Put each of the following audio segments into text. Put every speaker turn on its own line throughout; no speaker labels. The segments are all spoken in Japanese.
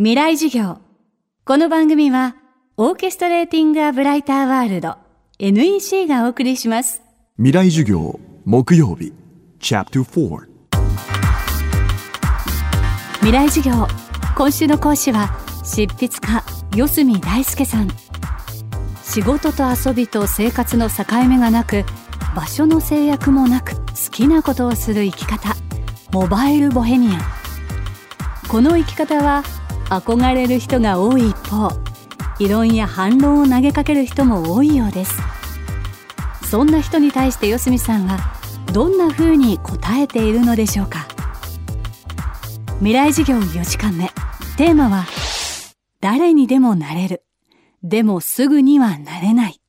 未来授業。この番組は、オーケストレーティング・ア・ブライター・ワールド NEC がお送りします。
未来授業木曜日 Chapter 4
未来授業。今週の講師は、執筆家、四隅大輔さん。仕事と遊びと生活の境目がなく、場所の制約もなく、好きなことをする生き方。モバイル・ボヘミアン。この生き方は、憧れる人が多い一方異論や反論を投げかける人も多いようです。そんな人に対して四隅さんはどんな風に答えているのでしょうか。未来事業4時間目。テーマは誰にでもなれる。でもすぐにはなれない。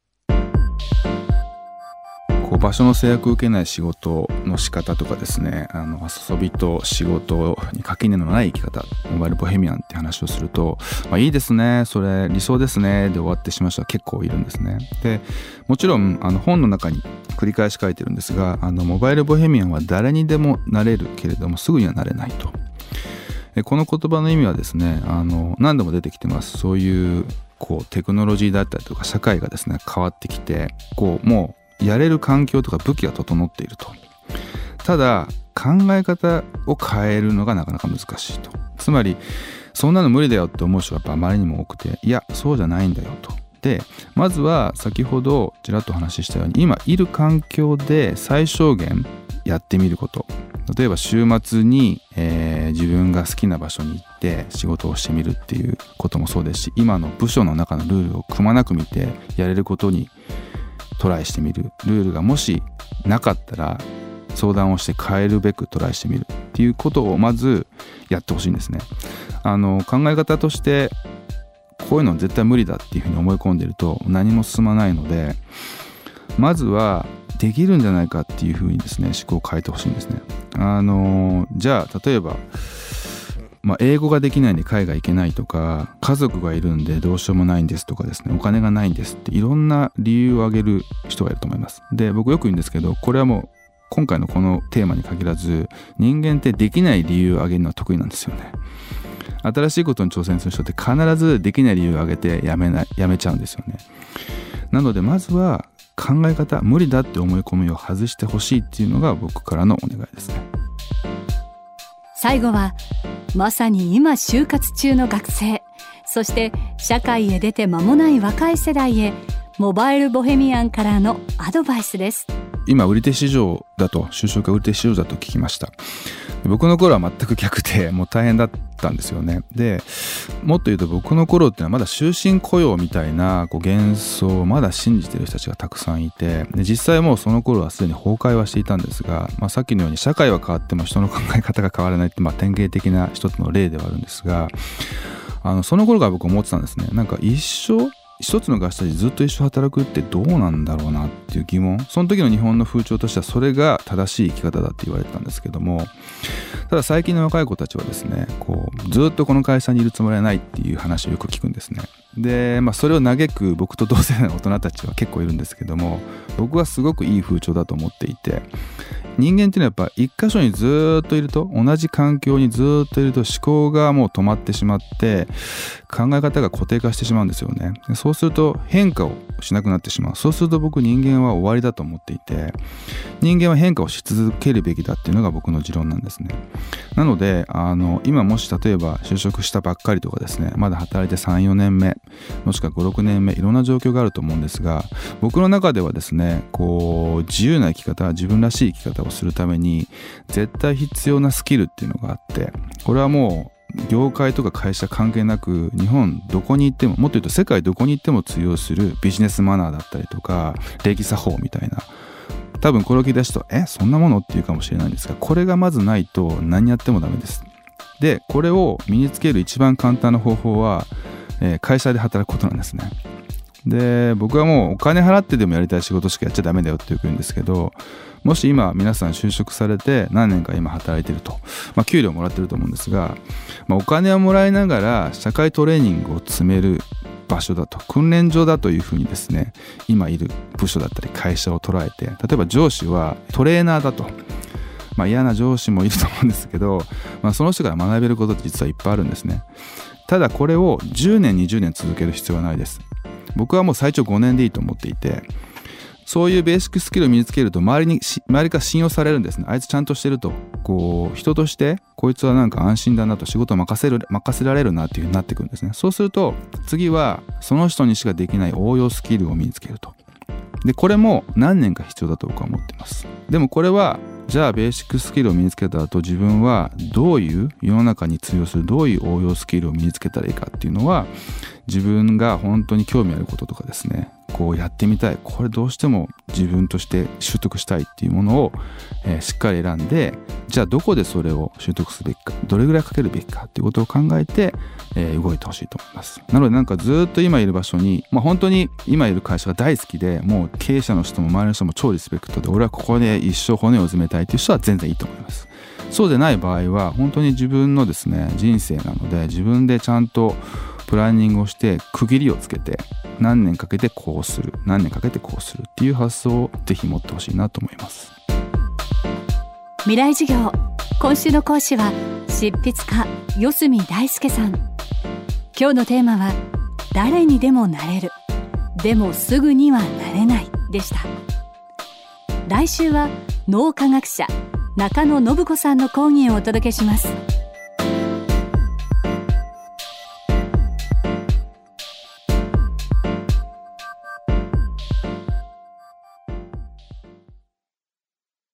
場所の制約を受けない仕事の仕方とかですねあの遊びと仕事に垣根のない生き方モバイルボヘミアンって話をすると、まあ、いいですねそれ理想ですねで終わってしまう人は結構いるんですね。でもちろんあの本の中に繰り返し書いてるんですがあのモバイルボヘミアンは誰にでもなれるけれどもすぐにはなれないと。この言葉の意味はですねあの何度も出てきてます。そういうこうテクノロジーだったりとか社会がですね変わってきてこうもうやれる環境とか武器が整っていると。ただ考え方を変えるのがなかなか難しいと。つまりそんなの無理だよって思う人がやっぱあまりにも多くていやそうじゃないんだよと。でまずは先ほどちらっとお話ししたように今いる環境で最小限やってみること。例えば週末に、えー、自分が好きな場所に行って仕事をしてみるっていうこともそうですし今の部署の中のルールをくまなく見てやれることにトライしてみるルールがもしなかったら相談をして変えるべくトライしてみるっていうことをまずやってほしいんですね。あの考え方としてこういうの絶対無理だっていうふうに思い込んでると何も進まないのでまずはできるんじゃないかっていうふうにですね思考を変えてほしいんですね。あのじゃあ例えばまあ、英語ができないんで海外行けないとか家族がいるんでどうしようもないんですとかですねお金がないんですっていろんな理由を挙げる人がいると思います。で僕よく言うんですけどこれはもう今回のこのテーマに限らず人間ってできない理由を挙げるのは得意なんですよね。新しいことに挑戦する人って必ずできない理由を挙げてやめなやめちゃうんですよね。なのでまずは考え方無理だって思い込みを外してほしいっていうのが僕からのお願いですね。
最後はまさに今就活中の学生。そして社会へ出て間もない若い世代へモバイルボヘミアンからのアドバイスです。
今売り手市場だと就職が売り手市場だと聞きました。僕の頃は全く逆で もう大変だったんですよね。でもっと言うと僕の頃っていうのはまだ終身雇用みたいなこう幻想をまだ信じてる人たちがたくさんいてで実際もうその頃はすでに崩壊はしていたんですが、まあ、さっきのように社会は変わっても人の考え方が変わらないって、まあ、典型的な一つの例ではあるんですがあのその頃から僕思ってたんですね。なんか一生一つの会社でずっと一緒働くってどうなんだろうなっていう疑問その時の日本の風潮としてはそれが正しい生き方だって言われてたんですけどもただ最近の若い子たちはですねこうずっとこの会社にいるつもりはないっていう話をよく聞くんですね。で、まあ、それを嘆く僕と同世代の大人たちは結構いるんですけども僕はすごくいい風潮だと思っていて人間っていうのはやっぱ一箇所にずっといると同じ環境にずっといると思考がもう止まってしまって考え方が固定化してしまうんですよね。そうすると変化をしなくなってしまう。そうすると僕人間は終わりだと思っていて人間は変化をし続けるべきだっていうのが僕の持論なんですね。なのであの今もし例えば就職したばっかりとかですねまだ働いて34年目もしくは56年目いろんな状況があると思うんですが僕の中ではですねこう自由な生き方自分らしい生き方をするために絶対必要なスキルっていうのがあってこれはもう業界とか会社関係なく日本どこに行ってももっと言うと世界どこに行っても通用するビジネスマナーだったりとか礼儀作法みたいな。多分これを聞き出すとえそんなものっていうかもしれないんですがこれがまずないと何やってもダメです。でこれを身につける一番簡単な方法は、えー、会社で働くことなんですね。で僕はもうお金払ってでもやりたい仕事しかやっちゃダメだよって言うんですけどもし今皆さん就職されて何年か今働いてると、まあ、給料もらってると思うんですが、まあ、お金をもらいながら社会トレーニングを積める場所だと訓練場だというふうにですね今いる部署だったり会社を捉えて例えば上司はトレーナーだと。まあ、嫌な上司もいると思うんですけど、まあ、その人から学べることって実はいっぱいあるんですね。ただこれを10年20年続ける必要はないです僕はもう最長5年でいいと思っていてそういうベーシックスキルを身につけると周りに周りから信用されるんですね。あいつちゃんとしてるとこう人としてこいつはなんか安心だなと仕事を任せる任せられるなっていう風になってくるんですね。そうすると次はその人にしかできない応用スキルを身につけると。でこれも何年か必要だと僕は思ってます。でもこれはじゃあベーシックスキルを身につけた後自分はどういう世の中に通用するどういう応用スキルを身につけたらいいかっていうのは自分が本当に興味あることとかですね。こうやってみたい。これどうしても自分として習得したいっていうものを、えー、しっかり選んでじゃあどこでそれを習得すべきかどれぐらいかけるべきかっていうことを考えて、えー、動いてほしいと思います。なのでなんかずっと今いる場所に、まあ、本当に今いる会社が大好きでもう経営者の人も周りの人も超リスペクトで俺はここで一生骨を埋めたいっていう人は全然いいと思います。そうでない場合は本当に自分のですね人生なので自分でちゃんとプランニングをして区切りをつけて何年かけてこうする何年かけてこうするっていう発想をぜひ持ってほしいなと思います。
未来授業。今週の講師は執筆家四隅大輔さん。今日のテーマは誰にでもなれる。でもすぐにはなれない。でした。来週は脳科学者中野信子さんの講義をお届けします。